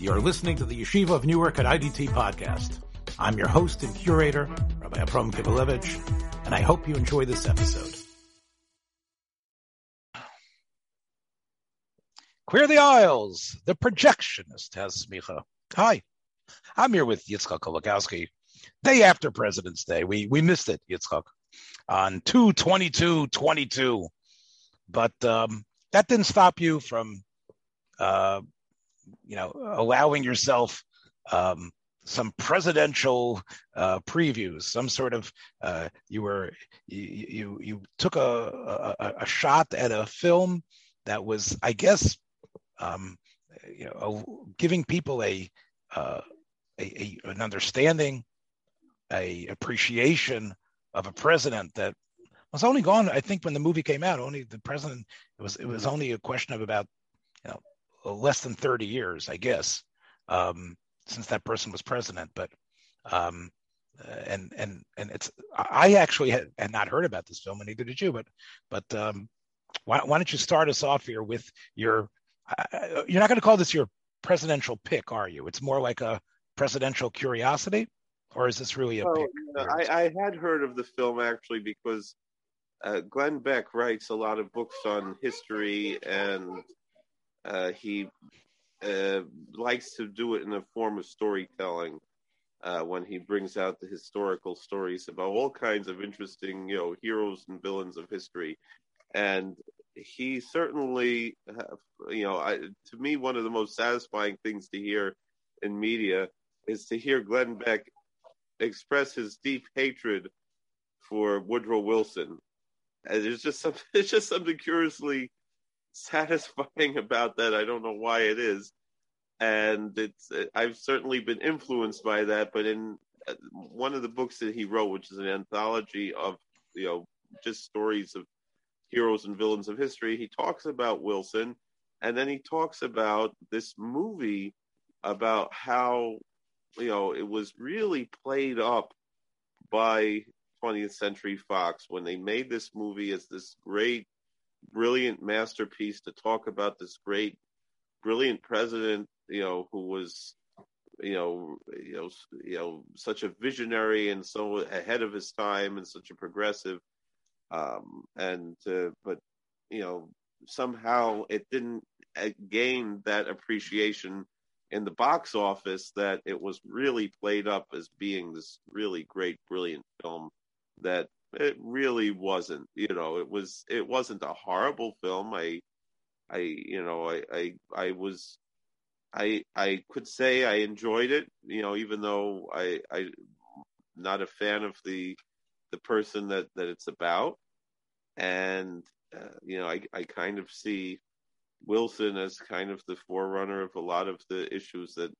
You're listening to the Yeshiva of Newark at IDT podcast. I'm your host and curator, Rabbi Abram Kibalevich, and I hope you enjoy this episode. Queer the Aisles, the projectionist has smicha. Hi, I'm here with Yitzchak Kolakowski. Day after President's Day, we we missed it, Yitzchak, on 2-22-22. But um, that didn't stop you from, uh, you know, allowing yourself um, some presidential uh, previews, some sort of uh, you were you you, you took a, a, a shot at a film that was, I guess, um, you know, giving people a, uh, a, a an understanding, a appreciation of a president that was only gone. I think when the movie came out, only the president. It was it was only a question of about you know less than thirty years, I guess, um, since that person was president. But um, and and and it's I actually had, had not heard about this film, and neither did you. But but um, why, why don't you start us off here with your? Uh, you're not going to call this your presidential pick, are you? It's more like a presidential curiosity, or is this really a pick? I, I had heard of the film actually because uh, Glenn Beck writes a lot of books on history, and uh, he uh, likes to do it in a form of storytelling. Uh, when he brings out the historical stories about all kinds of interesting, you know, heroes and villains of history, and he certainly, you know, I, to me, one of the most satisfying things to hear in media is to hear Glenn Beck express his deep hatred for Woodrow Wilson and there's just some, it's just something curiously satisfying about that. I don't know why it is, and it's I've certainly been influenced by that. But in uh, one of the books that he wrote, which is an anthology of you know just stories of heroes and villains of history, he talks about Wilson, and then he talks about this movie about how you know it was really played up by 20th Century Fox when they made this movie as this great, brilliant masterpiece to talk about this great, brilliant president, you know, who was, you know, you know, you know, such a visionary and so ahead of his time and such a progressive, um, and uh, but you know, somehow it didn't uh, gain that appreciation in the box office that it was really played up as being this really great, brilliant film that it really wasn't. You know, it was it wasn't a horrible film. I I you know I I, I was I I could say I enjoyed it. You know, even though I I not a fan of the the person that that it's about, and uh, you know I I kind of see Wilson as kind of the forerunner of a lot of the issues that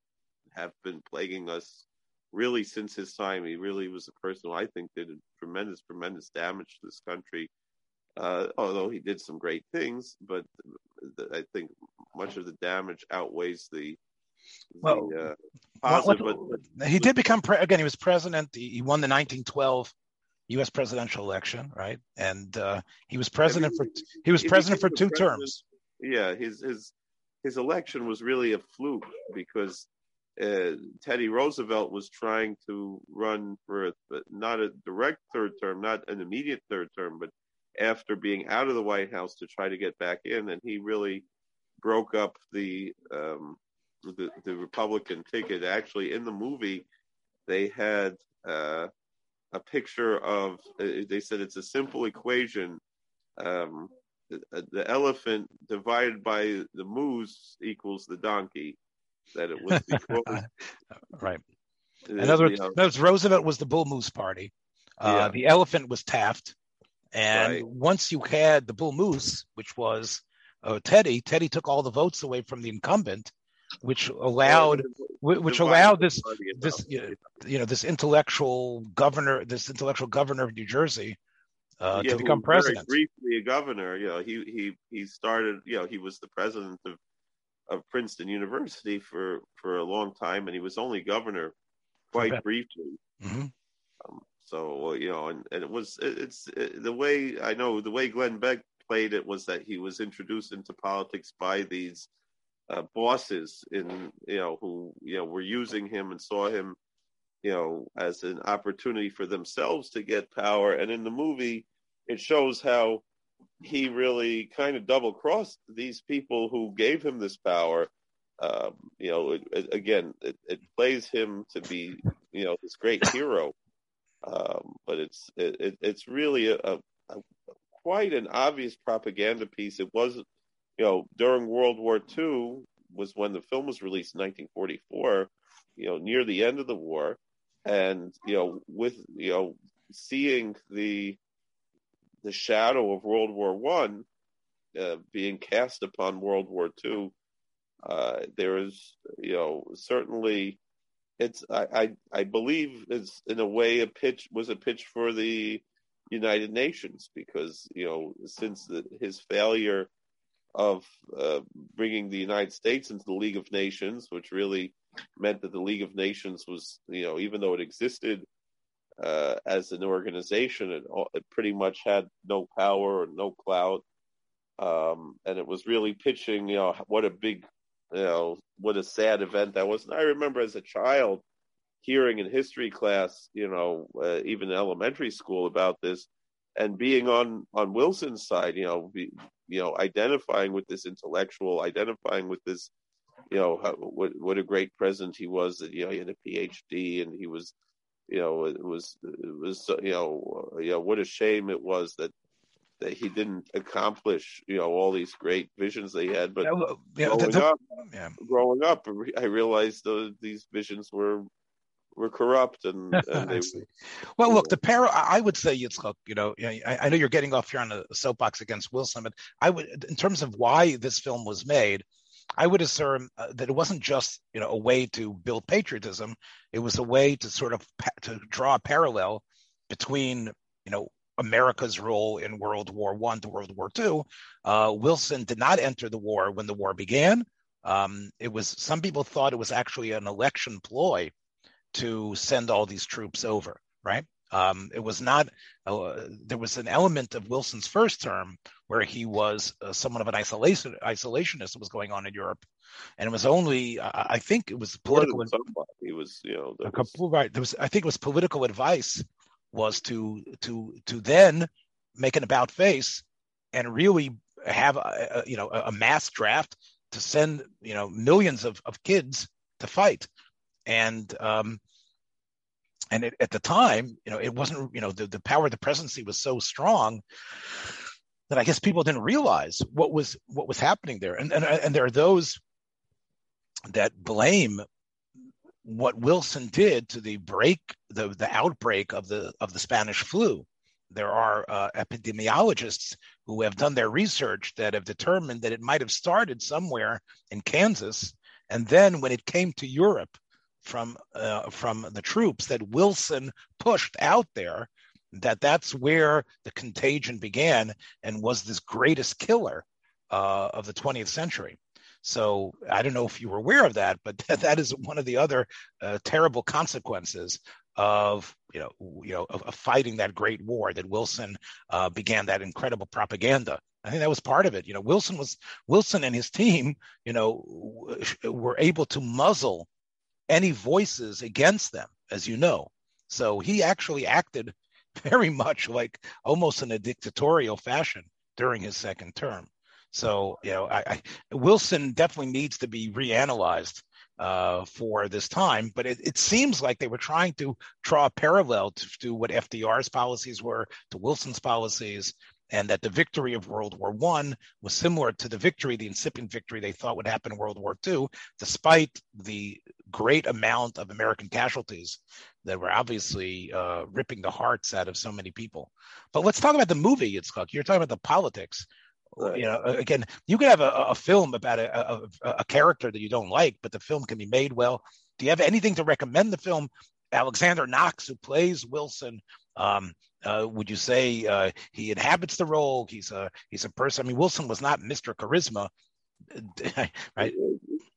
have been plaguing us really since his time. He really was a person who I think did tremendous, tremendous damage to this country. Uh, although he did some great things, but I think much of the damage outweighs the. Well, the, uh, positive, what, what, but, he did become pre- again. He was president. He, he, won the 1912 U.S. presidential election, right? And uh, he was president I mean, for he was president for two terms. Yeah, his his his election was really a fluke because uh, Teddy Roosevelt was trying to run for a, not a direct third term, not an immediate third term, but after being out of the White House to try to get back in, and he really broke up the um, the, the, Republican ticket. Actually, in the movie, they had uh, a picture of. Uh, they said it's a simple equation. Um, the, the elephant divided by the moose equals the donkey that it was the right. In other words, you know, Roosevelt was the bull moose party. Uh, yeah. The elephant was Taft, and right. once you had the bull moose, which was uh, Teddy, Teddy took all the votes away from the incumbent, which allowed which allowed this this you know this intellectual governor this intellectual governor of New Jersey uh, yeah, to become president. briefly a governor, you know, he he he started, you know, he was the president of of Princeton University for for a long time, and he was only governor quite briefly. Mm-hmm. Um, so you know, and, and it was it, it's it, the way I know the way Glenn Beck played it was that he was introduced into politics by these uh, bosses in you know who you know were using him and saw him you know as an opportunity for themselves to get power and in the movie it shows how he really kind of double crossed these people who gave him this power. Um, you know it, it, again it, it, plays him to be you know this great hero. Um, but it's it's really a, a, a, quite an obvious propaganda piece. It was you know, during World War II was when the film was released in 1944, you know, near the end of the war. And, you know, with, you know, seeing the, the shadow of World War One uh, being cast upon World War Two, uh, there is, you know, certainly it's I, I, I believe it's in a way a pitch was a pitch for the United Nations because you know since the, his failure of uh, bringing the United States into the League of Nations, which really meant that the League of Nations was, you know, even though it existed uh, as an organization, it, it, pretty much had no power or no clout. Um, and it was really pitching, you know, what a big, you know, what a sad event that was. And I remember as a child hearing in history class, you know, uh, even elementary school about this and being on on Wilson's side, you know, be, you know, identifying with this intellectual, identifying with this, you know, how, what what a great president he was. That you know, he had a PhD and he was, you know, it was it was you know, you know, what a shame it was that that he didn't accomplish, you know, all these great visions they had. But yeah, growing, the, the, up, yeah. growing up, I realized those, these visions were were corrupt and, and they, well look the para i would say it's you know I, I know you're getting off here on a soapbox against wilson but i would in terms of why this film was made i would assume uh, that it wasn't just you know a way to build patriotism it was a way to sort of pa- to draw a parallel between you know America's role in World War One to World War Two. Uh, Wilson did not enter the war when the war began. Um, it was some people thought it was actually an election ploy to send all these troops over, right? Um, it was not, uh, there was an element of Wilson's first term where he was uh, somewhat of an isolation, isolationist that was going on in Europe. And it was only, uh, I think it was political. He was, you know, there was... right. There was, I think it was political advice was to, to, to then make an about face and really have a, a you know, a mass draft to send, you know, millions of, of kids to fight and um, and it, at the time, you know, it wasn't, you know, the, the power of the presidency was so strong that I guess people didn't realize what was what was happening there. And and, and there are those that blame what Wilson did to the break the the outbreak of the of the Spanish flu. There are uh, epidemiologists who have done their research that have determined that it might have started somewhere in Kansas, and then when it came to Europe, from uh, from the troops that Wilson pushed out there that that's where the contagion began and was this greatest killer uh, of the 20th century. So I don't know if you were aware of that, but that, that is one of the other uh, terrible consequences of you know you know of, of, fighting that great war that Wilson uh, began that incredible propaganda. I think that was part of it. You know, Wilson was Wilson and his team, you know, were able to muzzle any voices against them, as you know. So he actually acted very much like almost in a dictatorial fashion during his second term. So, you know, I, I, Wilson definitely needs to be reanalyzed uh, for this time, but it, it, seems like they were trying to draw a parallel to, to what FDR's policies were to Wilson's policies, and that the victory of World War One was similar to the victory, the incipient victory they thought would happen in World War II, despite the great amount of American casualties that were obviously uh, ripping the hearts out of so many people. But let's talk about the movie, Yitzchak. You're talking about the politics. Right. You know, again, you could have a, a film about a, a, a character that you don't like, but the film can be made well. Do you have anything to recommend the film? Alexander Knox, who plays Wilson, um, uh, would you say uh, he inhabits the role? He's a he's a person. I mean, Wilson was not Mr. Charisma, right?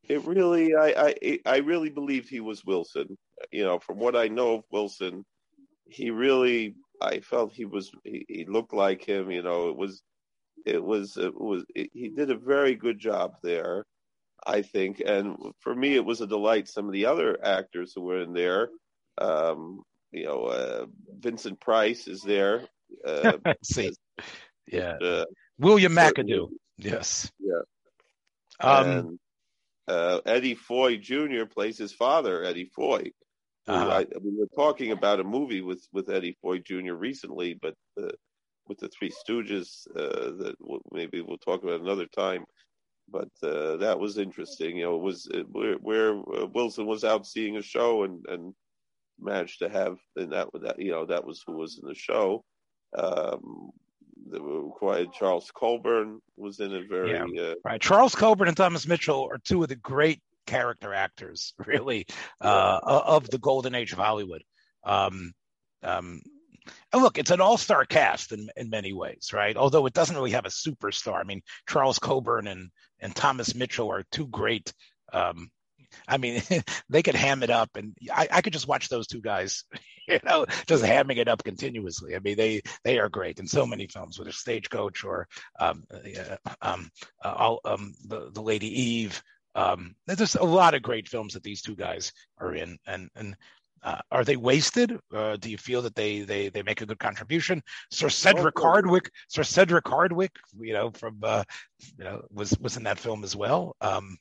It really, I, I, I really believed he was Wilson. You know, from what I know of Wilson, he really, I felt he was, he, he looked like him. You know, it was, it was, it was, it, he did a very good job there. I think. And for me, it was a delight. Some of the other actors who were in there, um, you know, uh, Vincent Price is there. Uh, See, as, yeah, uh, William McAdoo. Yes. Yeah. Um, and, uh, Eddie Foy Jr. plays his father, Eddie Foy. Uh-huh. I, we were talking about a movie with, with Eddie Foy Jr. recently, but uh, with the Three Stooges uh, that maybe we'll talk about another time. But uh, that was interesting. You know, it was it, where, where uh, Wilson was out seeing a show and, and managed to have and that that you know that was who was in the show. Um, quiet Charles Coburn was in it very yeah. uh, right. Charles Coburn and Thomas Mitchell are two of the great character actors, really, uh, of the golden age of Hollywood. Um, um, and look, it's an all-star cast in in many ways, right? Although it doesn't really have a superstar. I mean, Charles Coburn and and Thomas Mitchell are two great um, I mean, they could ham it up, and I, I, could just watch those two guys, you know, just hamming it up continuously. I mean, they they are great in so many films, whether Stagecoach or um, uh, um, uh, all, um, the the Lady Eve. Um, there's a lot of great films that these two guys are in, and and uh, are they wasted? Uh, do you feel that they they they make a good contribution? Sir Cedric oh, Hardwicke, Sir Cedric Hardwicke, you know, from uh, you know, was was in that film as well. Um.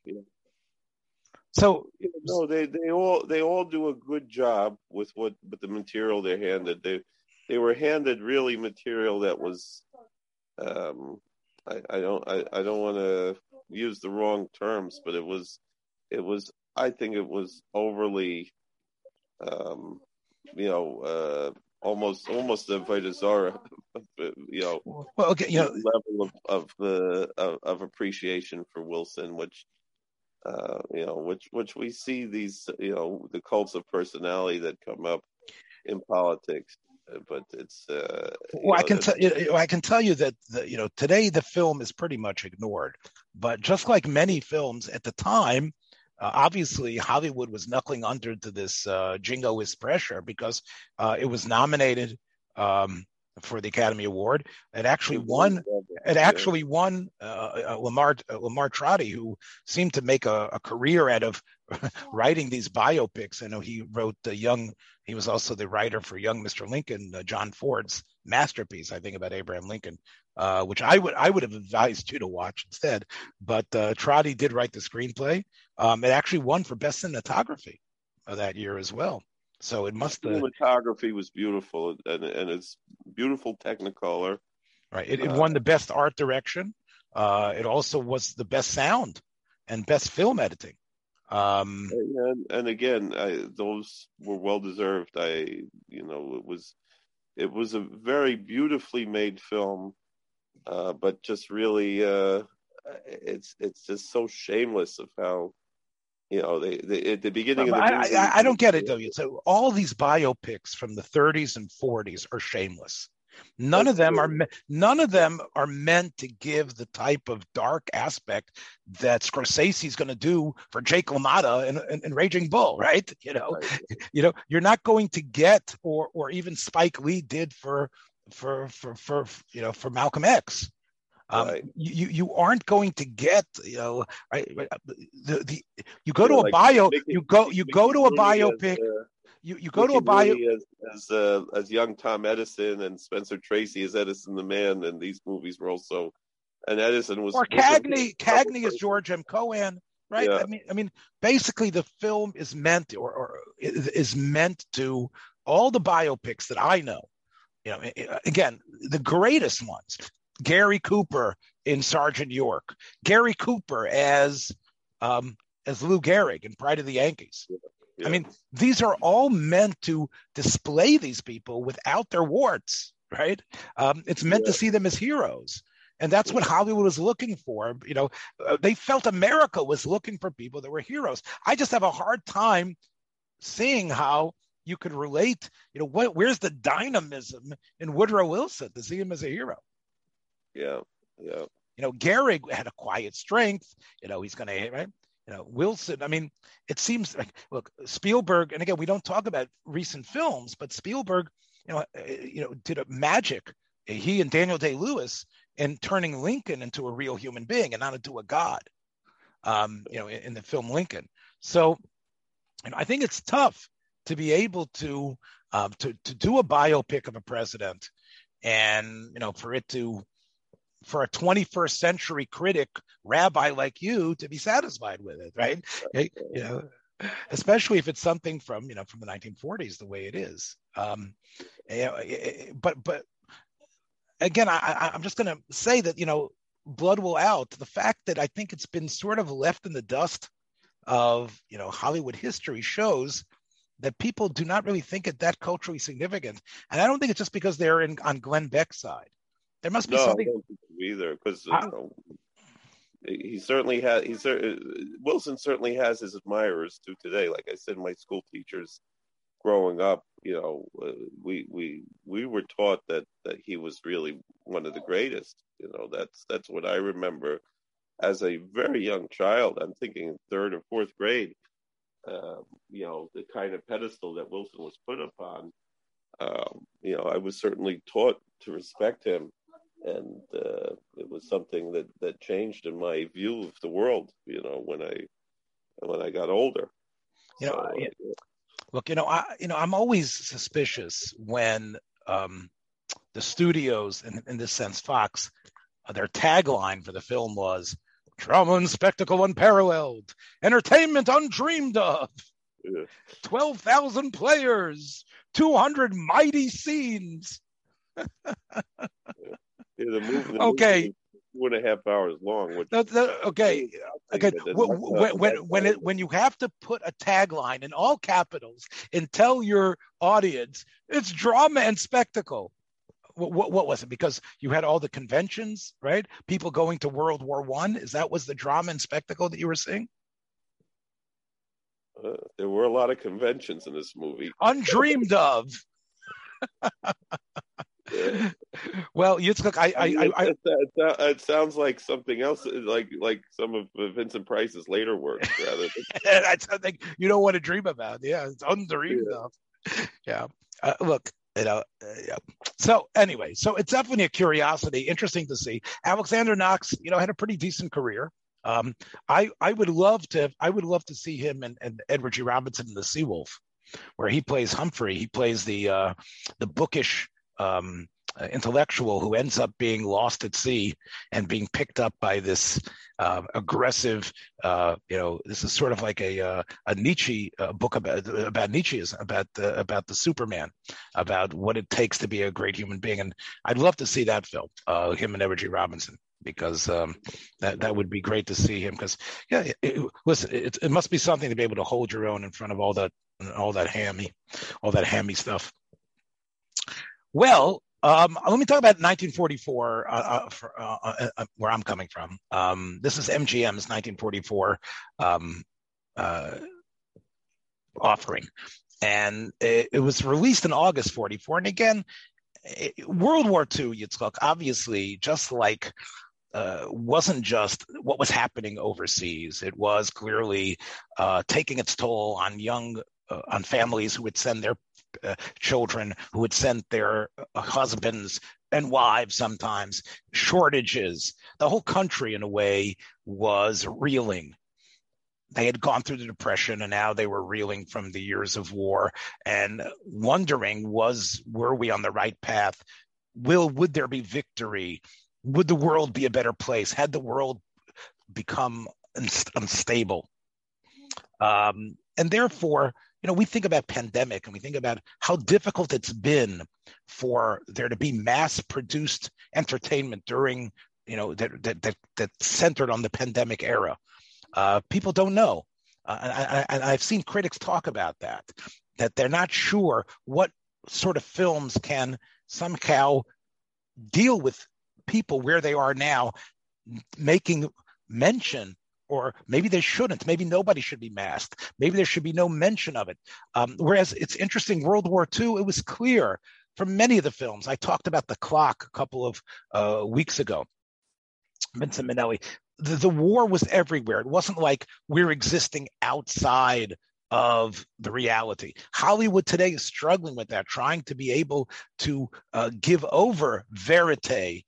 So no, they they all they all do a good job with what with the material they're handed. They they were handed really material that was, um, I, I don't I, I don't want to use the wrong terms, but it was it was I think it was overly, um, you know, uh, almost almost a Vita Zara, you know, well, okay, you know, level of of the of, of appreciation for Wilson, which uh, you know, which which we see these, you know, the cults of personality that come up in politics. But it's uh, well, know, I can tell you, I can tell you that the, you know today the film is pretty much ignored. But just like many films at the time, uh, obviously Hollywood was knuckling under to this uh, jingoist pressure because uh, it was nominated um, for the Academy Award. It actually won. It actually won uh, uh, Lamar uh, Lamar Trotti, who seemed to make a, a career out of writing these biopics. I know he wrote the Young. He was also the writer for Young Mr. Lincoln, uh, John Ford's masterpiece, I think, about Abraham Lincoln, uh, which I would I would have advised you to watch instead. But uh, Trotti did write the screenplay. Um, it actually won for best cinematography that year as well. So it must. The cinematography was beautiful, and, and it's beautiful Technicolor. Right. It, it uh, won the best art direction. Uh, it also was the best sound and best film editing. Um, and, and again, I, those were well deserved. I, you know, it was it was a very beautifully made film, uh, but just really, uh, it's it's just so shameless of how you know, they, they, at the beginning of the I, movie, I, I, don't get it though. So all these biopics from the 30s and 40s are shameless. None of them true. are none of them are meant to give the type of dark aspect that Scorsese is going to do for Jake LaMotta in, in, in, Raging Bull, right? You know, right. you know, you're not going to get, or or even Spike Lee did for for for for you know for Malcolm X. Um, right. you you aren't going to get you know right, the, the you go to a like bio you go you go to a biopic as, uh, you you go to a bio as as, uh, as young Tom Edison and Spencer Tracy as Edison the Man and these movies were also and Edison was or Cagney Cagney is George M Cohan right yeah. I mean I mean basically the film is meant or, or is meant to all the biopics that I know you know again the greatest ones Gary Cooper in Sergeant York, Gary Cooper as um, as Lou Gehrig in Pride of the Yankees. Yeah. I mean, these are all meant to display these people without their warts, right? Um, it's meant yeah. to see them as heroes. And that's what Hollywood was looking for. You know, uh, they felt America was looking for people that were heroes. I just have a hard time seeing how you could relate. You know, what, where's the dynamism in Woodrow Wilson to see him as a hero? Yeah, yeah. You know, Gehrig had a quiet strength. You know, he's going to right. You know, Wilson. I mean, it seems like look Spielberg, and again, we don't talk about recent films, but Spielberg, you know, uh, you know, did a magic. He and Daniel Day Lewis in turning Lincoln into a real human being and not into a god. um, you know, in, in, the film Lincoln. So, you know, I think it's tough to be able to um, to to do a biopic of a president, and you know, for it to for a 21st century critic rabbi like you to be satisfied with it, right? You know, especially if it's something from you know from the 1940s the way it is. Um, eh, eh, eh, but but again, I, I'm just going to say that you know blood will out. The fact that I think it's been sort of left in the dust of you know Hollywood history shows that people do not really think it that culturally significant, and I don't think it's just because they're in on Glenn Beck's side. There must be no, something I don't think either because you know he certainly has. He Wilson certainly has his admirers to today. Like I said, my school teachers growing up, you know, uh, we we we were taught that that he was really one of the greatest. You know, that's that's what I remember as a very young child. I'm thinking third or fourth grade. Uh, you know, the kind of pedestal that Wilson was put upon. Um, you know, I was certainly taught to respect him and uh, it was something that that changed in my view of the world. You know, when I when I got older. You know, so, I, uh, look, you know, I you know I'm always suspicious when um, the studios, in, in this sense, Fox, uh, their tagline for the film was "Drama and spectacle unparalleled, entertainment undreamed of." Yeah. 12,000 players, 200 mighty scenes. Yeah, the movie, the okay. Movie two and a half hours long. Which no, no, okay, okay. When when when, it, when you have to put a tagline in all capitals and tell your audience it's drama and spectacle. What, what, what was it? Because you had all the conventions, right? People going to World War One. Is that was the drama and spectacle that you were seeing? Uh, there were a lot of conventions in this movie. Undreamed of. well, Yitzchak, I, I, I, I it, it, it, sounds like something else, like like some of Vincent Price's later work, rather. Than... That's something you don't want to dream about. Yeah, it's undreamed yeah. of. Yeah, uh, look, you know, uh, yeah. So anyway, so it's definitely a curiosity, interesting to see. Alexander Knox, you know, had a pretty decent career. Um, I I would love to I would love to see him and, and Edward G. Robinson in the Seawolf, where he plays Humphrey. He plays the uh, the bookish um, uh, intellectual who ends up being lost at sea and being picked up by this uh, aggressive, uh, you know, this is sort of like a uh, a Nietzsche uh, book about about Nietzsche about the about the Superman, about what it takes to be a great human being, and I'd love to see that film, uh, him and Edward G. Robinson. Because um, that that would be great to see him. Because yeah, it, it, listen, it, it must be something to be able to hold your own in front of all that all that hammy, all that hammy stuff. Well, um, let me talk about 1944, uh, uh, for, uh, uh, uh, where I'm coming from. Um, this is MGM's 1944 um, uh, offering, and it, it, was released in August 44. And again, it, World War II, Yitzchak, obviously, just like uh, wasn't just what was happening overseas. It was clearly uh, taking its toll on young, uh, on families who would send their uh, children who would send their uh, husbands and wives sometimes, shortages. The whole country, in a way, was reeling. They had gone through the depression and now they were reeling from the years of war and wondering was were we on the right path? Will would there be victory? Would the world be a better place? Had the world become unstable? Um, and therefore, you know, we think about pandemic and we think about how difficult it's been for there to be mass produced entertainment during, you know, that that that, that centered on the pandemic era. Uh, people don't know, uh, and, I, I've seen critics talk about that, that they're not sure what sort of films can somehow deal with people where they are now, making mention or maybe they shouldn't. Maybe nobody should be masked. Maybe there should be no mention of it. Um, whereas it's interesting, World War II, it was clear from many of the films. I talked about the clock a couple of uh, weeks ago. Vincent Minnelli. The, the war was everywhere. It wasn't like we're existing outside of the reality. Hollywood today is struggling with that, trying to be able to uh, give over verite,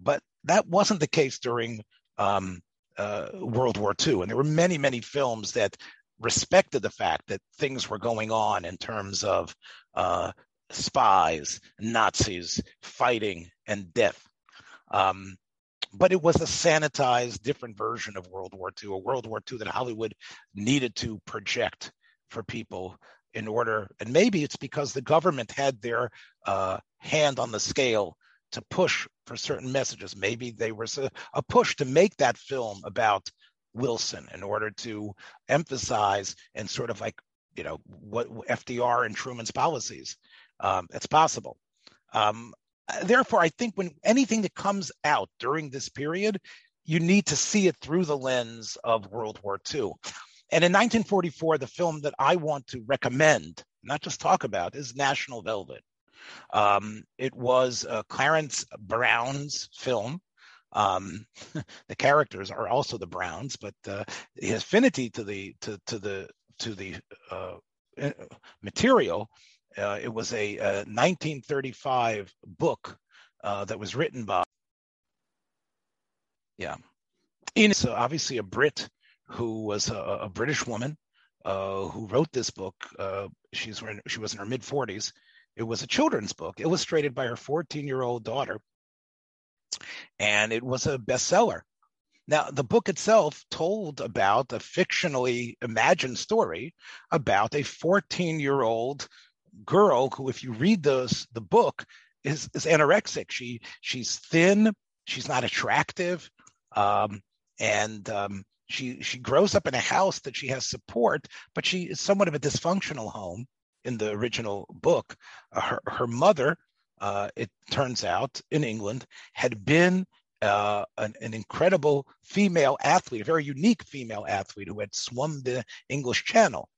but that wasn't the case during um, uh, World War II. And there were many, many films that respected the fact that things were going on in terms of uh, spies, Nazis, fighting, and death. Um, but it was a sanitized, different version of World War II, a World War II that Hollywood needed to project for people in order. And maybe it's because the government had their uh, hand on the scale to push for certain messages. Maybe they were a push to make that film about Wilson in order to emphasize and sort of like, you know, what FDR and Truman's policies. Um, it's possible. Um, therefore, I think when anything that comes out during this period, you need to see it through the lens of World War II. And in 1944, the film that I want to recommend, not just talk about, is National Velvet. Um, it was uh, Clarence Brown's film. Um, the characters are also the Browns, but uh, the affinity to the to to the to the uh, eh, material. Uh, it was a, a, 1935 book uh, that was written by yeah, in so obviously a Brit who was a, a British woman uh, who wrote this book. Uh, she's she was in her mid 40s. It was a children's book illustrated by her 14 year old daughter, and it was a bestseller. Now, the book itself told about a fictionally imagined story about a 14 year old girl who, if you read those, the book, is, is anorexic. She she's thin. She's not attractive, um, and um, she she grows up in a house that she has support, but she is somewhat of a dysfunctional home in the original book. Uh, her her mother, uh, it turns out, in England, had been uh, an, an, incredible female athlete, a very unique female athlete who had swum the English Channel.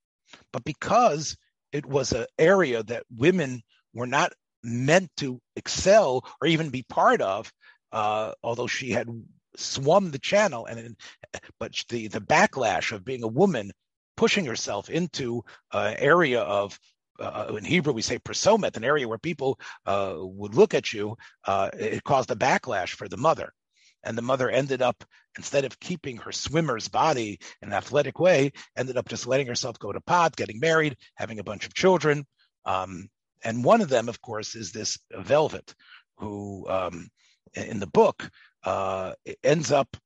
But because it was an area that women were not meant to excel or even be part of, uh, although she had swum the channel and but the the backlash of being a woman pushing herself into an area of uh, in Hebrew we say prosomet, an area where people uh, would look at you. Uh, it caused a backlash for the mother, and the mother ended up instead of keeping her swimmer's body in an athletic way, ended up just letting herself go to pot, getting married, having a bunch of children. Um, and one of them, of course, is this Velvet, who um, in the book uh, ends up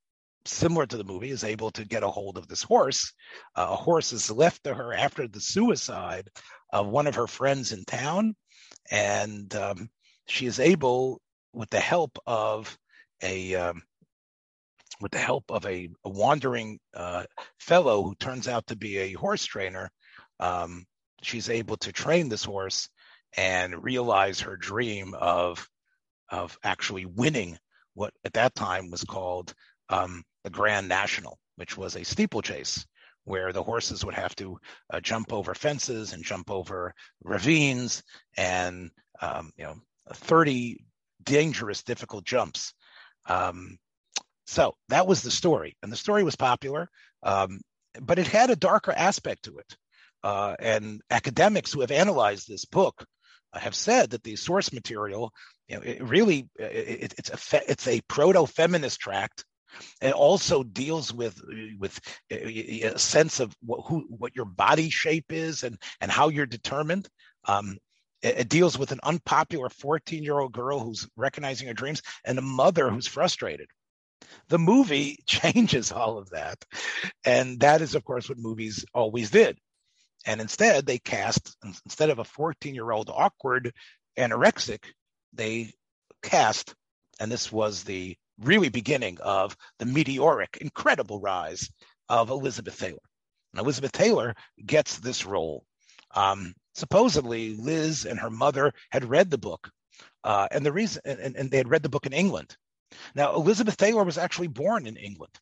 similar to the movie, is able to get a hold of this horse. Uh, a horse is left to her after the suicide of one of her friends in town, and um, she is able, with the help of a um, with the help of a, a wandering uh, fellow who turns out to be a horse trainer, um, she's able to train this horse and realize her dream of of actually winning what at that time was called um, the Grand National, which was a steeplechase where the horses would have to uh, jump over fences and jump over ravines and um, you know 30 dangerous, difficult jumps. Um, so that was the story, and the story was popular, um, but it had a darker aspect to it. Uh, and academics who have analyzed this book have said that the source material, you know, it really it, it's a fe- it's a proto-feminist tract. It also deals with with a sense of what, who what your body shape is and and how you're determined. Um, it, it deals with an unpopular 14 year old girl who's recognizing her dreams and a mother who's frustrated. The movie changes all of that, and that is, of course, what movies always did. And instead, they cast, instead of a 14 year old awkward anorexic, they cast, and this was the really beginning of the meteoric, incredible rise of Elizabeth Taylor. And Elizabeth Taylor gets this role. Um, supposedly, Liz and her mother had read the book, uh, and the reason, and, and they had read the book in England. Now, Elizabeth Taylor was actually born in England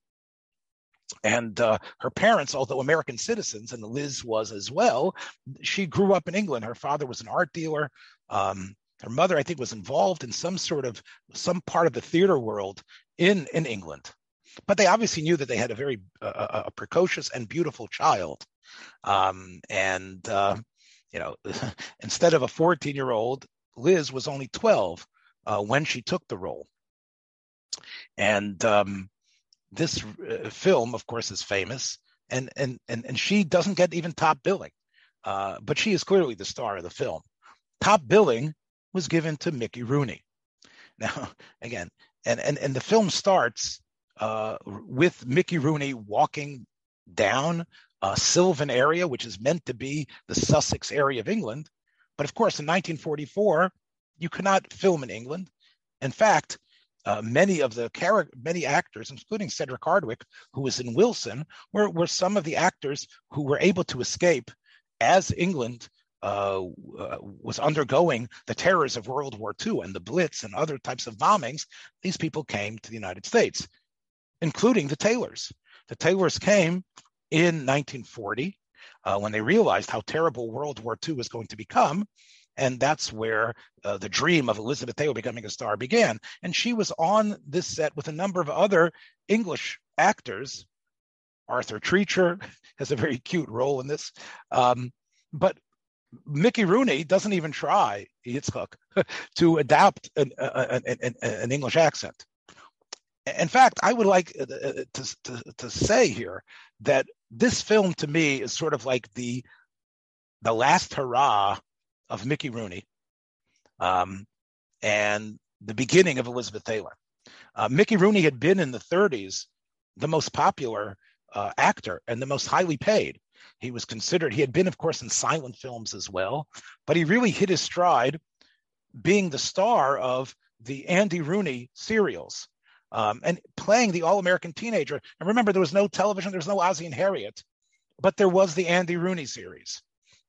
and uh, her parents, although American citizens, and Liz was as well, she grew up in England. Her father was an art dealer. Um, her mother, I think, was involved in some sort of some part of the theater world in in England. But they obviously knew that they had a very uh, a precocious and beautiful child, um, and uh, you know, instead of a 14 year old, Liz was only 12 uh, when she took the role, and um, this uh, film, of course, is famous, and and and and she doesn't get even top billing, uh, but she is clearly the star of the film. Top billing was given to Mickey Rooney. Now, again, and and and the film starts uh, with Mickey Rooney walking down a Sylvan area, which is meant to be the Sussex area of England. But of course, in 1944, you cannot film in England. In fact, uh, many of the character, many actors, including Cedric Hardwicke, who was in Wilson, were, were some of the actors who were able to escape as England uh, uh, was undergoing the terrors of World War II and the Blitz and other types of bombings. These people came to the United States, including the Taylors. The Taylors came in 1940 uh, when they realized how terrible World War II was going to become and that's where uh, the dream of Elizabeth Taylor becoming a star began. And she was on this set with a number of other English actors. Arthur Treacher has a very cute role in this. Um, but Mickey Rooney doesn't even try, Yitzchak, to adapt an, an, an, an, English accent. In fact, I would like uh, uh, to, to, to say here that this film to me is sort of like the the last hurrah of Mickey Rooney um, and the beginning of Elizabeth Taylor. Uh, Mickey Rooney had been in the 30s the most popular uh, actor and the most highly paid. He was considered, he had been, of course, in silent films as well, but he really hit his stride being the star of the Andy Rooney serials um, and playing the all American teenager. And remember, there was no television, there was no Ozzie and Harriet, but there was the Andy Rooney series.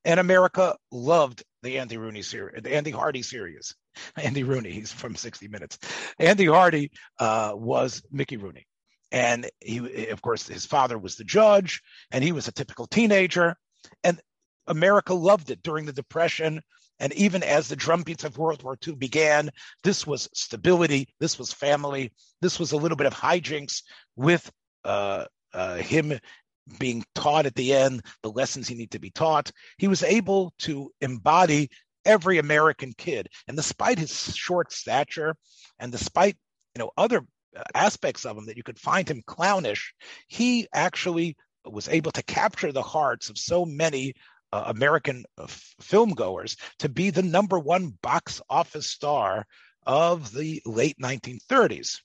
And America loved the Andy Rooney series, the Andy Hardy series. Andy Rooney, he's from 60 Minutes. Andy Hardy uh, was Mickey Rooney. And he, of course, his father was the judge, and he was a typical teenager. And America loved it during the Depression. And even as the drumbeats of World War II began, this was stability, this was family, this was a little bit of hijinks with uh, uh, him being taught at the end the lessons he need to be taught. He was able to embody every American kid. And despite his short stature and despite you know other aspects of him that you could find him clownish, he actually was able to capture the hearts of so many uh, American uh, f- film goers to be the number one box office star of the late 1930s.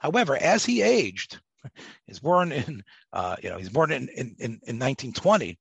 However, as he aged, He's born in, uh, you know, he's born in, in, in, in 1920.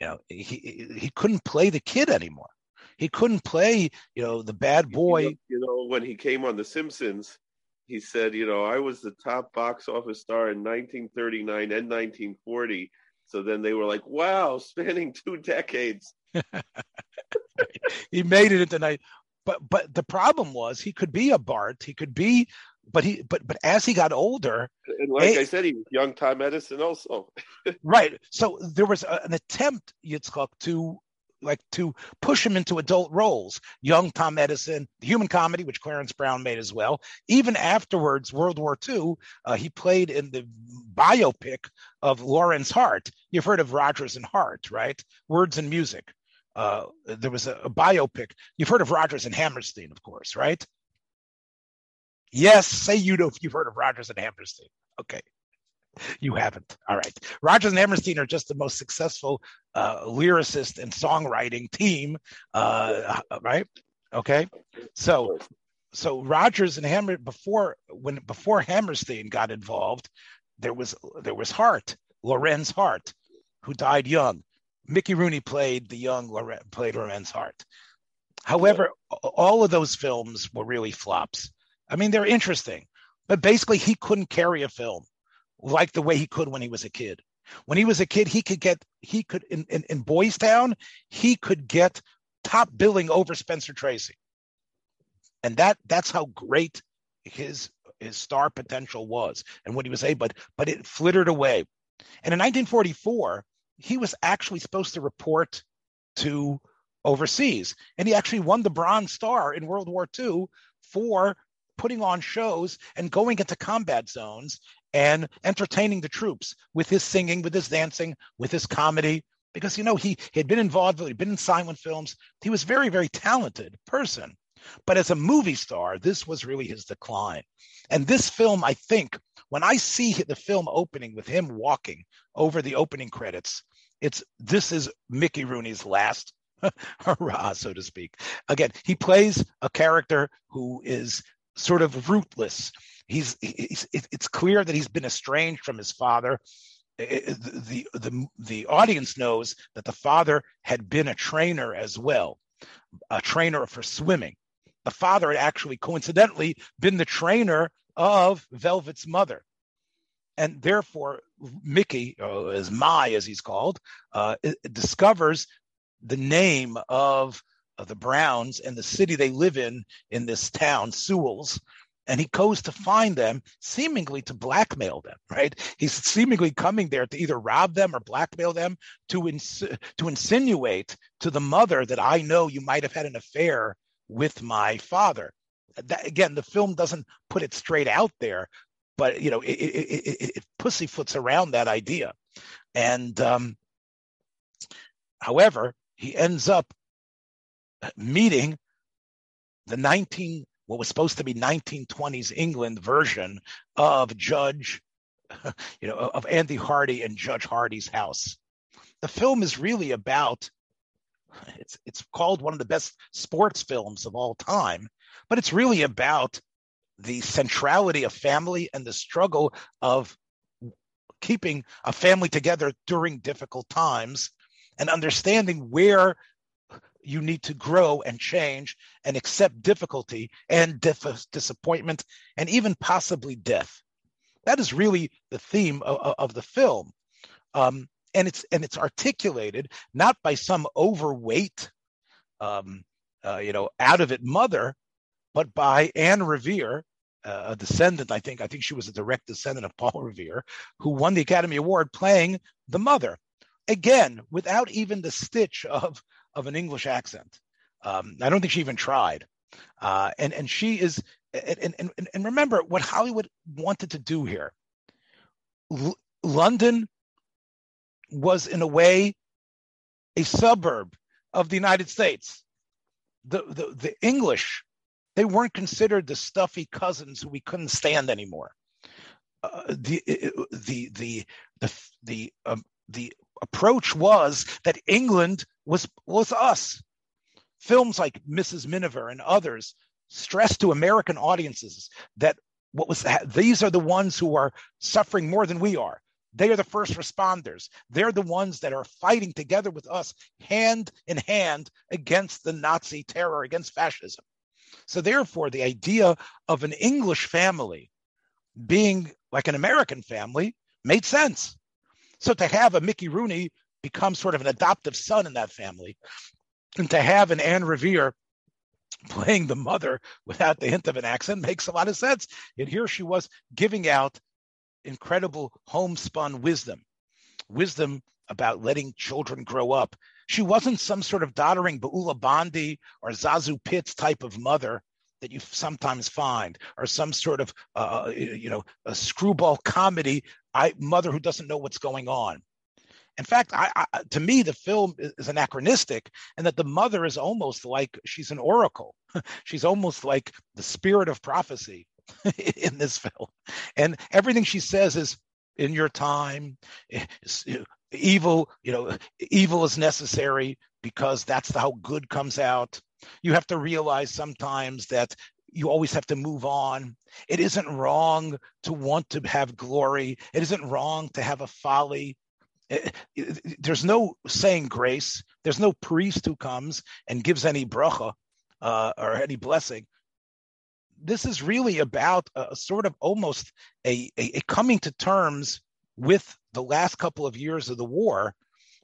You know, he, he couldn't play the kid anymore. He couldn't play, you know, the bad boy. You know, when he came on The Simpsons, he said, you know, I was the top box office star in 1939 and 1940. So then they were like, wow, spanning two decades. he made it into night. But but the problem was he could be a Bart, he could be but he but but as he got older and like a, I said he was young Tom Edison also right so there was a, an attempt Yitzchak to like to push him into adult roles. Young Tom Edison the human comedy which Clarence Brown made as well. Even afterwards World War II uh, he played in the biopic of Lorenz Hart. You've heard of Rodgers and Hart right? Words and music. Uh, there was a, a biopic. You've heard of Rodgers and Hammerstein of course right? Yes, say you know if you've heard of Rodgers and Hammerstein. Okay. You haven't. All right. Rodgers and Hammerstein are just the most successful uh, lyricist and songwriting team, uh, right? Okay. So, so Rodgers and Hammer before when before Hammerstein got involved, there was there was Hart, Lorenz Hart, who died young. Mickey Rooney played the young Lorenz, played Lorenz Hart. However, all of those films were really flops. I mean, they're interesting, but basically, he couldn't carry a film like the way he could when he was a kid. When he was a kid, he could get, he could, in, in, in Boys Town, he could get top billing over Spencer Tracy. And that that's how great his his star potential was and what he was able, but but it flittered away. And in 1944, he was actually supposed to report to overseas. And he actually won the Bronze Star in World War II for putting on shows and going into combat zones and entertaining the troops with his singing, with his dancing, with his comedy. Because you know he, he had been involved, he'd been in silent films. He was very, very talented person. But as a movie star, this was really his decline. And this film, I think, when I see the film opening with him walking over the opening credits, it's this is Mickey Rooney's last hurrah, so to speak. Again, he plays a character who is sort of rootless. He's, he's it's clear that he's been estranged from his father. The, the the audience knows that the father had been a trainer as well, a trainer for swimming. The father had actually coincidentally been the trainer of Velvet's mother. And therefore, Mickey, uh, as Mi, as he's called, uh, discovers the name of, of the Browns and the city they live in in this town, Sewells, and he goes to find them, seemingly to blackmail them. Right? He's seemingly coming there to either rob them or blackmail them to ins- to insinuate to the mother that I know you might have had an affair with my father. That, again, the film doesn't put it straight out there, but you know, it, it, it, it pussyfoots around that idea. And um, however, he ends up meeting the 19 what was supposed to be 1920s England version of Judge, you know, of Andy Hardy and Judge Hardy's house. The film is really about it's it's called one of the best sports films of all time, but it's really about the centrality of family and the struggle of keeping a family together during difficult times and understanding where you need to grow and change and accept difficulty and dif- disappointment and even possibly death. That is really the theme of, of the film. Um, and it's and it's articulated not by some overweight, um, uh, you know, out of it mother, but by Anne Revere, uh, a descendant. I think I think she was a direct descendant of Paul Revere, who won the Academy Award playing the mother. Again, without even the stitch of of an English accent. Um, I don't think she even tried. Uh, and and she is and, and and remember what Hollywood wanted to do here. L- London was in a way a suburb of the United States. The, the, the English, they weren't considered the stuffy cousins who we couldn't stand anymore. Uh, the, the, the, the, the, um, the approach was that England was, was us. Films like Mrs. Miniver and others stressed to American audiences that what was these are the ones who are suffering more than we are. They are the first responders. They're the ones that are fighting together with us, hand in hand, against the Nazi terror, against fascism. So, therefore, the idea of an English family being like an American family made sense. So, to have a Mickey Rooney become sort of an adoptive son in that family, and to have an Anne Revere playing the mother without the hint of an accent makes a lot of sense. And here she was giving out incredible homespun wisdom, wisdom about letting children grow up. She wasn't some sort of doddering Beulah Bondi or ZaSu Pitts type of mother that you sometimes find, or some sort of, uh, you know, a screwball comedy I, mother who doesn't know what's going on. In fact, I, I, to me, the film is anachronistic, and that the mother is almost like she's an oracle. she's almost like the spirit of prophecy in this film. And everything she says is in your time, eh, eh, evil, you know, evil is necessary because that's how good comes out. You have to realize sometimes that you always have to move on. It isn't wrong to want to have glory. It isn't wrong to have a folly. There's no saying grace. There's no priest who comes and gives any bracha uh, or any blessing this is really about a, sort of almost a, a, a coming to terms with the last couple of years of the war,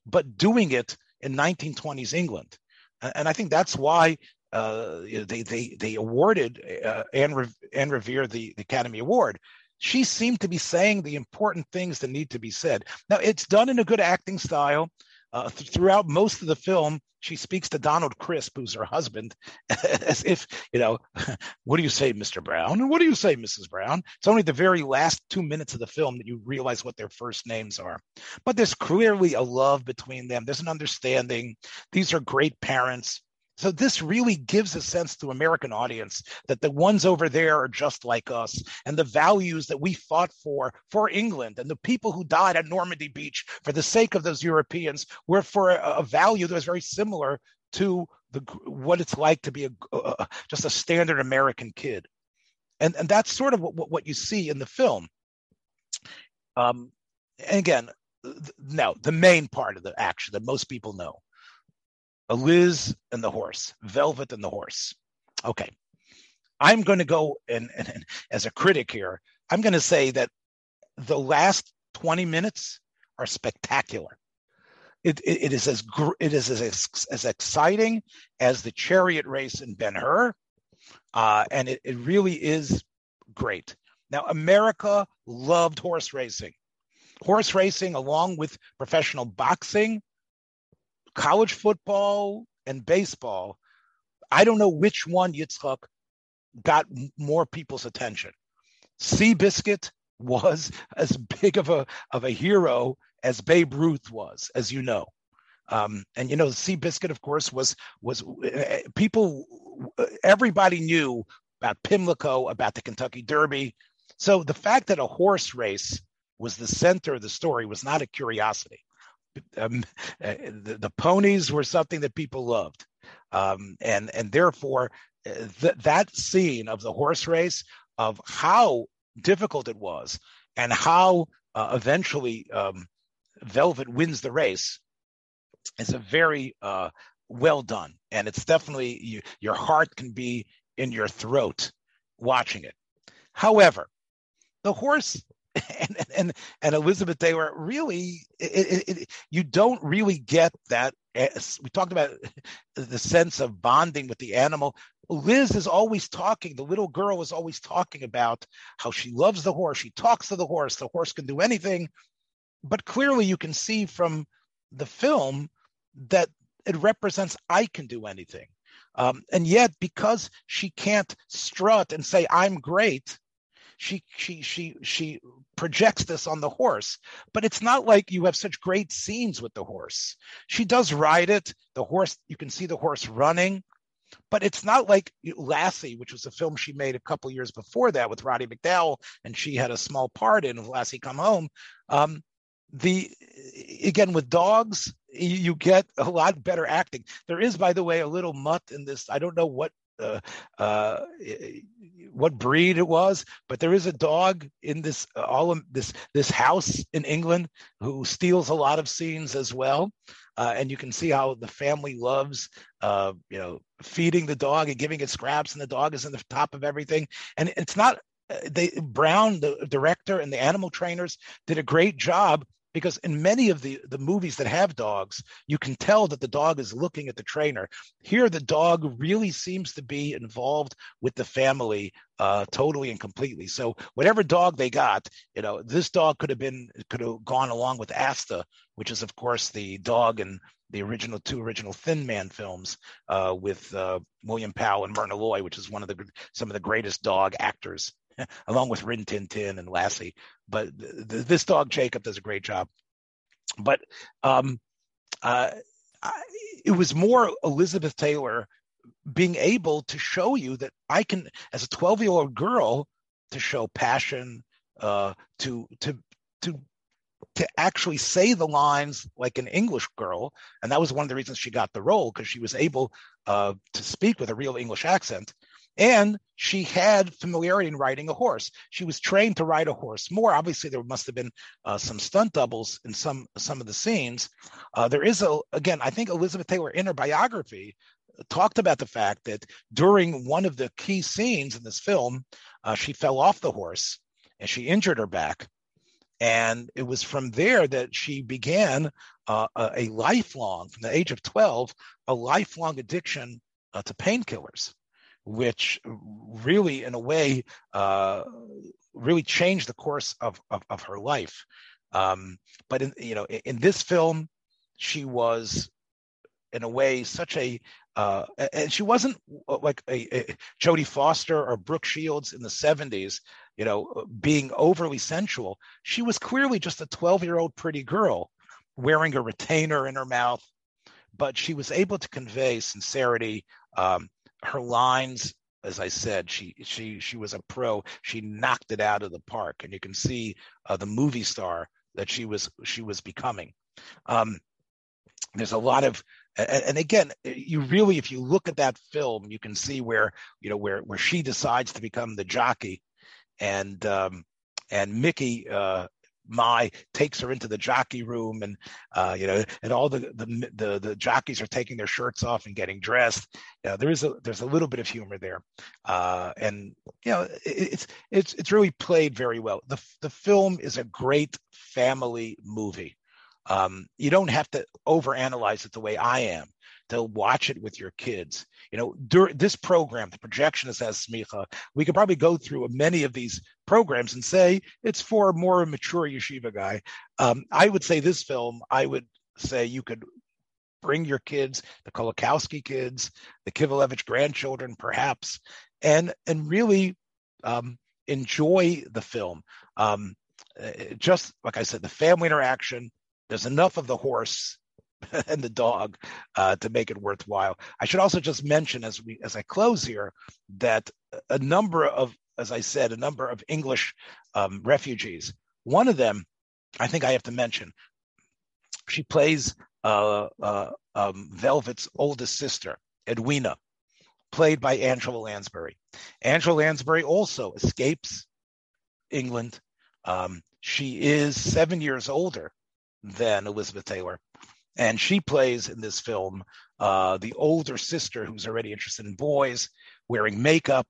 but doing it in 1920s England. And I think that's why uh, they, they, they awarded uh, Anne, Anne Revere the, the Academy Award. She seemed to be saying the important things that need to be said. Now, it's done in a good acting style. Uh, th- throughout most of the film, she speaks to Donald Crisp, who's her husband, as if, you know, what do you say, Mr. Brown? What do you say, Mrs. Brown? It's only the very last two minutes of the film that you realize what their first names are. But there's clearly a love between them, there's an understanding. These are great parents. So this really gives a sense to American audience that the ones over there are just like us, and the values that we fought for for England, and the people who died at Normandy Beach for the sake of those Europeans were for a, a value that was very similar to the what it's like to be a, uh, just a standard American kid, and and that's sort of what what you see in the film. Um, and again, no, the main part of the action that most people know Liz and the horse, Velvet and the horse. Okay. I'm going to go and, and, and as a critic here, I'm going to say that the last 20 minutes are spectacular. It, it, it is as it is as, as exciting as the chariot race in Ben Hur, uh, and it, it really is great. Now, America loved horse racing. Horse racing, along with professional boxing, college football and baseball, I don't know which one Yitzchak got more people's attention. Seabiscuit was as big of a of a hero as Babe Ruth was, as you know. Um, and you know, Seabiscuit, of course, was was uh, people. Everybody knew about Pimlico, about the Kentucky Derby. So the fact that a horse race was the center of the story was not a curiosity um, uh, the, the, ponies were something that people loved, um, and and therefore uh, th- that scene of the horse race of how difficult it was and how uh, eventually um, Velvet wins the race is a very uh, well done, and it's definitely you, your heart can be in your throat watching it. However, the horse and and and Elizabeth Taylor really it, it, it, you don't really get that we talked about the sense of bonding with the animal. Liz is always talking the little girl is always talking about how she loves the horse she talks to the horse the horse can do anything. But clearly you can see from the film that it represents I can do anything. Um, and yet because she can't strut and say I'm great she she she she projects this on the horse but it's not like you have such great scenes with the horse she does ride it the horse you can see the horse running but it's not like Lassie, which was a film she made a couple years before that with Roddy McDowall, and she had a small part in Lassie Come Home. Um, the again with dogs, you get a lot better acting. There is, by the way, a little mutt in this. I don't know what uh, uh, what breed it was, but there is a dog in this uh, all of this this house in England who steals a lot of scenes as well, uh, and you can see how the family loves uh, you know feeding the dog and giving it scraps, and the dog is in the top of everything, and it's not. They Brown, the director, and the animal trainers did a great job because in many of the, the movies that have dogs, you can tell that the dog is looking at the trainer. Here, the dog really seems to be involved with the family uh, totally and completely. So whatever dog they got, you know, this dog could have been could have gone along with Asta, which is of course the dog in the original two original Thin Man films uh, with uh, William Powell and Myrna Loy, which is one of the some of the greatest dog actors along with Rin Tin Tin and Lassie. But th- th- this dog Jacob does a great job. But um, uh, I, it was more Elizabeth Taylor being able to show you that I can, as a 12 year old girl, to show passion, uh, to to to to actually say the lines like an English girl, and that was one of the reasons she got the role because she was able uh, to speak with a real English accent. And she had familiarity in riding a horse. She was trained to ride a horse more. Obviously, there must have been uh, some stunt doubles in some some of the scenes. Uh, there is a again, I think Elizabeth Taylor in her biography talked about the fact that during one of the key scenes in this film, uh, she fell off the horse and she injured her back. And it was from there that she began uh, a, lifelong, from the age of 12, a lifelong addiction uh, to painkillers which really, in a way, uh, really changed the course of of, of her life. Um, but in you know, in, in, this film, she was, in a way, such a uh, and she wasn't uh, like a, a Jodie Foster or Brooke Shields in the '70s, you know, being overly sensual. She was clearly just a 12 year old pretty girl wearing a retainer in her mouth, but she was able to convey sincerity. Um, her lines, as I said, she she she was a pro. She knocked it out of the park, and you can see uh, the movie star that she was she was becoming. Um, there's a lot of and again you really if you look at that film you can see where you know where where she decides to become the jockey and um and mickey uh my takes her into the jockey room and uh, you know and all the, the, the the jockeys are taking their shirts off and getting dressed. You know, there is a there's a little bit of humor there. Uh, and you know it, it's it's it's really played very well. The the film is a great family movie. Um, you don't have to overanalyze it the way I am to watch it with your kids. You know, during this program, the projectionist as smicha, we could probably go through many of these programs and say it's for a more mature yeshiva guy. Um, I would say this film, I would say you could bring your kids, the Kolakowski kids, the Kivalevich grandchildren, perhaps, and and really um, enjoy the film. Um, uh, just like I said, the family interaction, there's enough of the horse and the dog uh, to make it worthwhile. I should also just mention as we as I close here that a number of, as I said, a number of English um, refugees. One of them, I think I have to mention. She plays uh, uh, um, Velvet's oldest sister, Edwina, played by Angela Lansbury. Angela Lansbury also escapes England. Um, she is seven years older than Elizabeth Taylor. And she plays in this film uh, the older sister who's already interested in boys, wearing makeup.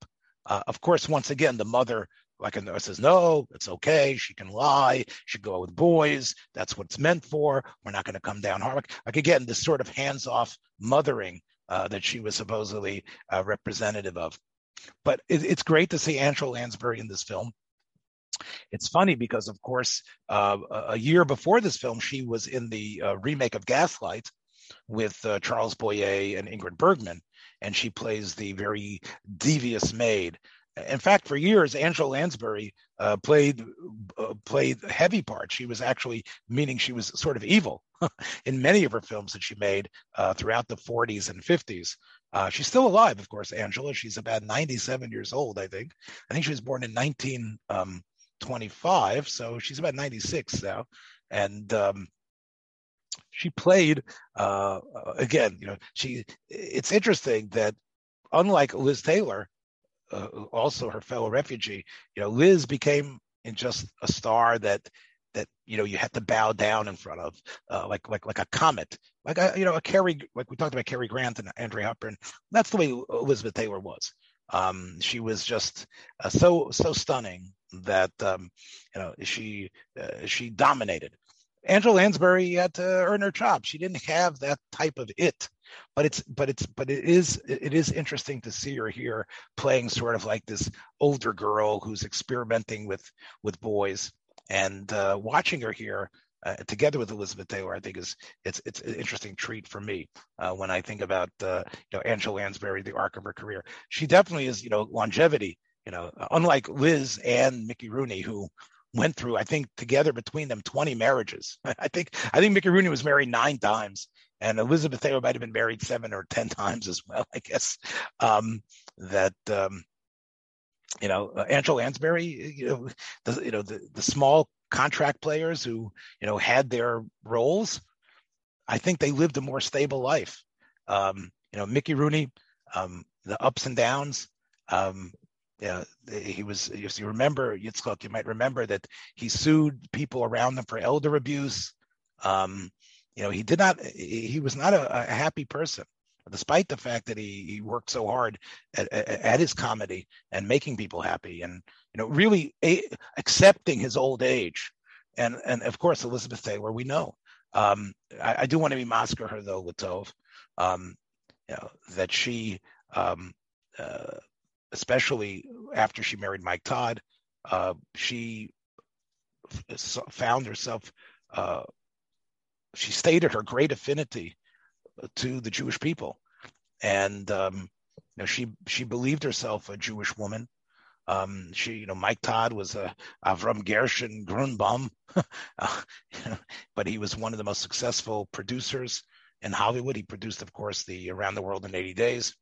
Uh, of course, once again, the mother, like a says, no, it's okay. She can lie. She can go with boys. That's what it's meant for. We're not going to come down hard. Like again, this sort of hands-off mothering uh, that she was supposedly uh, representative of. But it, it's great to see Angela Lansbury in this film. It's funny because, of course, uh, a year before this film, she was in the uh, remake of Gaslight with uh, Charles Boyer and Ingrid Bergman, and she plays the very devious maid. In fact, for years, Angela Lansbury uh, played uh, played heavy parts. She was actually meaning she was sort of evil in many of her films that she made uh, throughout the 40s and 50s. Uh, she's still alive, of course, Angela. She's about 97 years old, I think. I think she was born in 19, um, 25, so she's about 96 now, and um, she played uh, again. You know, she. It's interesting that unlike Liz Taylor, uh, also her fellow refugee, you know, Liz became in just a star that that you know you had to bow down in front of, uh, like like like a comet, like a you know a Cary, like we talked about Cary Grant and Andrea Hepburn. That's the way Elizabeth Taylor was. Um, she was just uh, so so stunning that um, you know she uh, she dominated. Angela Lansbury had to earn her chops. She didn't have that type of it, but it's but it's but it is it is interesting to see her here playing sort of like this older girl who's experimenting with with boys and uh, watching her here uh, together with Elizabeth Taylor, I think is it's it's an interesting treat for me uh, when I think about uh, you know Angela Lansbury, the arc of her career. She definitely is you know longevity you know, unlike Liz and Mickey Rooney, who went through, I think, together between them 20 marriages. I think I think Mickey Rooney was married nine times, and Elizabeth Taylor might have been married seven or ten times as well. I guess um, that um, you know uh, Angela Lansbury, you know, the, you know the the small contract players who you know had their roles. I think they lived a more stable life. Um, you know, Mickey Rooney, um, the ups and downs. Um, yeah, he was. If you remember Yitzchak, you might remember that he sued people around him for elder abuse. Um, you know, he did not. He was not a, a, happy person, despite the fact that he, he worked so hard at, at, his comedy and making people happy, and you know, really a, accepting his old age. And and of course, Elizabeth Taylor, we know. Um, I, I, do want to be masker her though, Latov. Um, you know that she um, uh, especially after she married Mike Todd, uh, she f- found herself, uh, she stated her great affinity to the Jewish people. And, um, you know, she, she believed herself a Jewish woman. Um, she, you know, Mike Todd was a Avram Gershon Grunbaum, but he was one of the most successful producers in Hollywood. He produced, of course, the Around the World in 80 Days.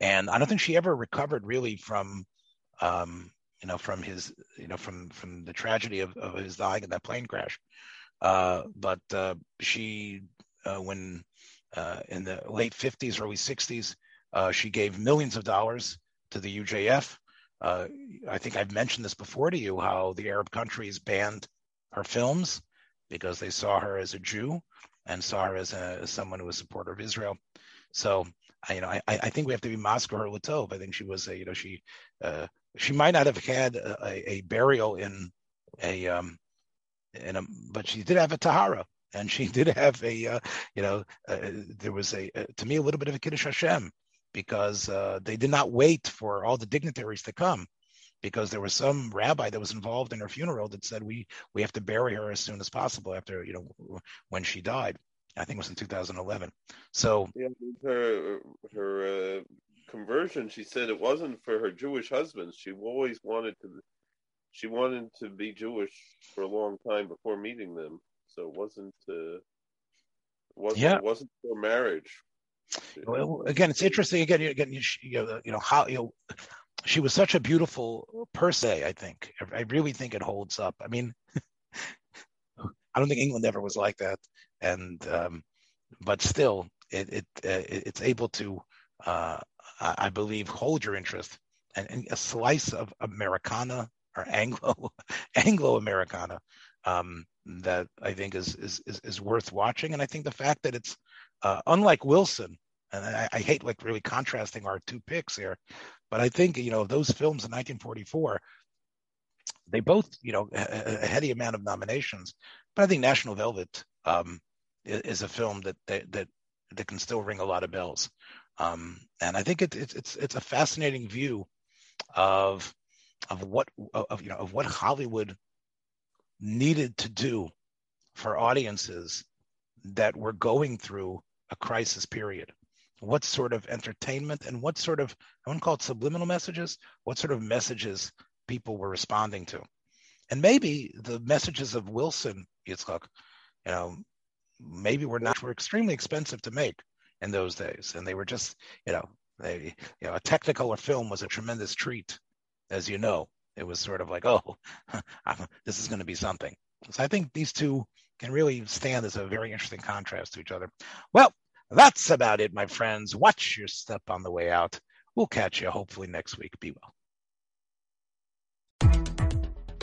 And I don't think she ever recovered really from, um, you know, from his, you know, from from the tragedy of, of his dying in that plane crash. Uh, but uh, she, uh, when uh, in the late 50s, early 60s, uh, she gave millions of dollars to the UJF. Uh, I think I've mentioned this before to you how the Arab countries banned her films because they saw her as a Jew and saw her as, a, as someone who was a supporter of Israel. So, I, you know, I, I think we have to be Moscow her Latov. I think she was a, you know, she uh, she might not have had a, a burial in a um in a, but she did have a tahara, and she did have a, uh, you know, uh, there was a uh, to me a little bit of a kiddush Hashem because uh, they did not wait for all the dignitaries to come because there was some rabbi that was involved in her funeral that said we we have to bury her as soon as possible after you know when she died. I think it was in 2011. So yeah, her her uh, conversion, she said it wasn't for her Jewish husband. She always wanted to she wanted to be Jewish for a long time before meeting them. So it wasn't uh, wasn't yeah. it wasn't for marriage. Well, again, it's interesting. Again, you, again, you, you know how you know she was such a beautiful per se. I think I really think it holds up. I mean, I don't think England ever was like that, and um, but still, it, it uh, it's able to, uh, I believe, hold your interest. And, and, a slice of Americana or Anglo Anglo Americana um, that I think is, is, is is worth watching, and I think the fact that it's uh, unlike Wilson, and I, I, hate like really contrasting our two picks here, but I think you know those films in 1944, they both you know a, a heady amount of nominations, but I think National Velvet um, is, a film that, that that that can still ring a lot of bells, um, and I think it, it, it's it's a fascinating view of of what of you know of what Hollywood needed to do for audiences that were going through a crisis period what sort of entertainment and what sort of I wouldn't call it subliminal messages, what sort of messages people were responding to. And maybe the messages of Wilson, Yitzchak, you know, maybe were not were extremely expensive to make in those days. And they were just, you know, they you know, a technicolor film was a tremendous treat, as you know. It was sort of like, oh, this is going to be something. So I think these two can really stand as a very interesting contrast to each other. Well, that's about it, my friends. Watch your step on the way out. We'll catch you hopefully next week. Be well.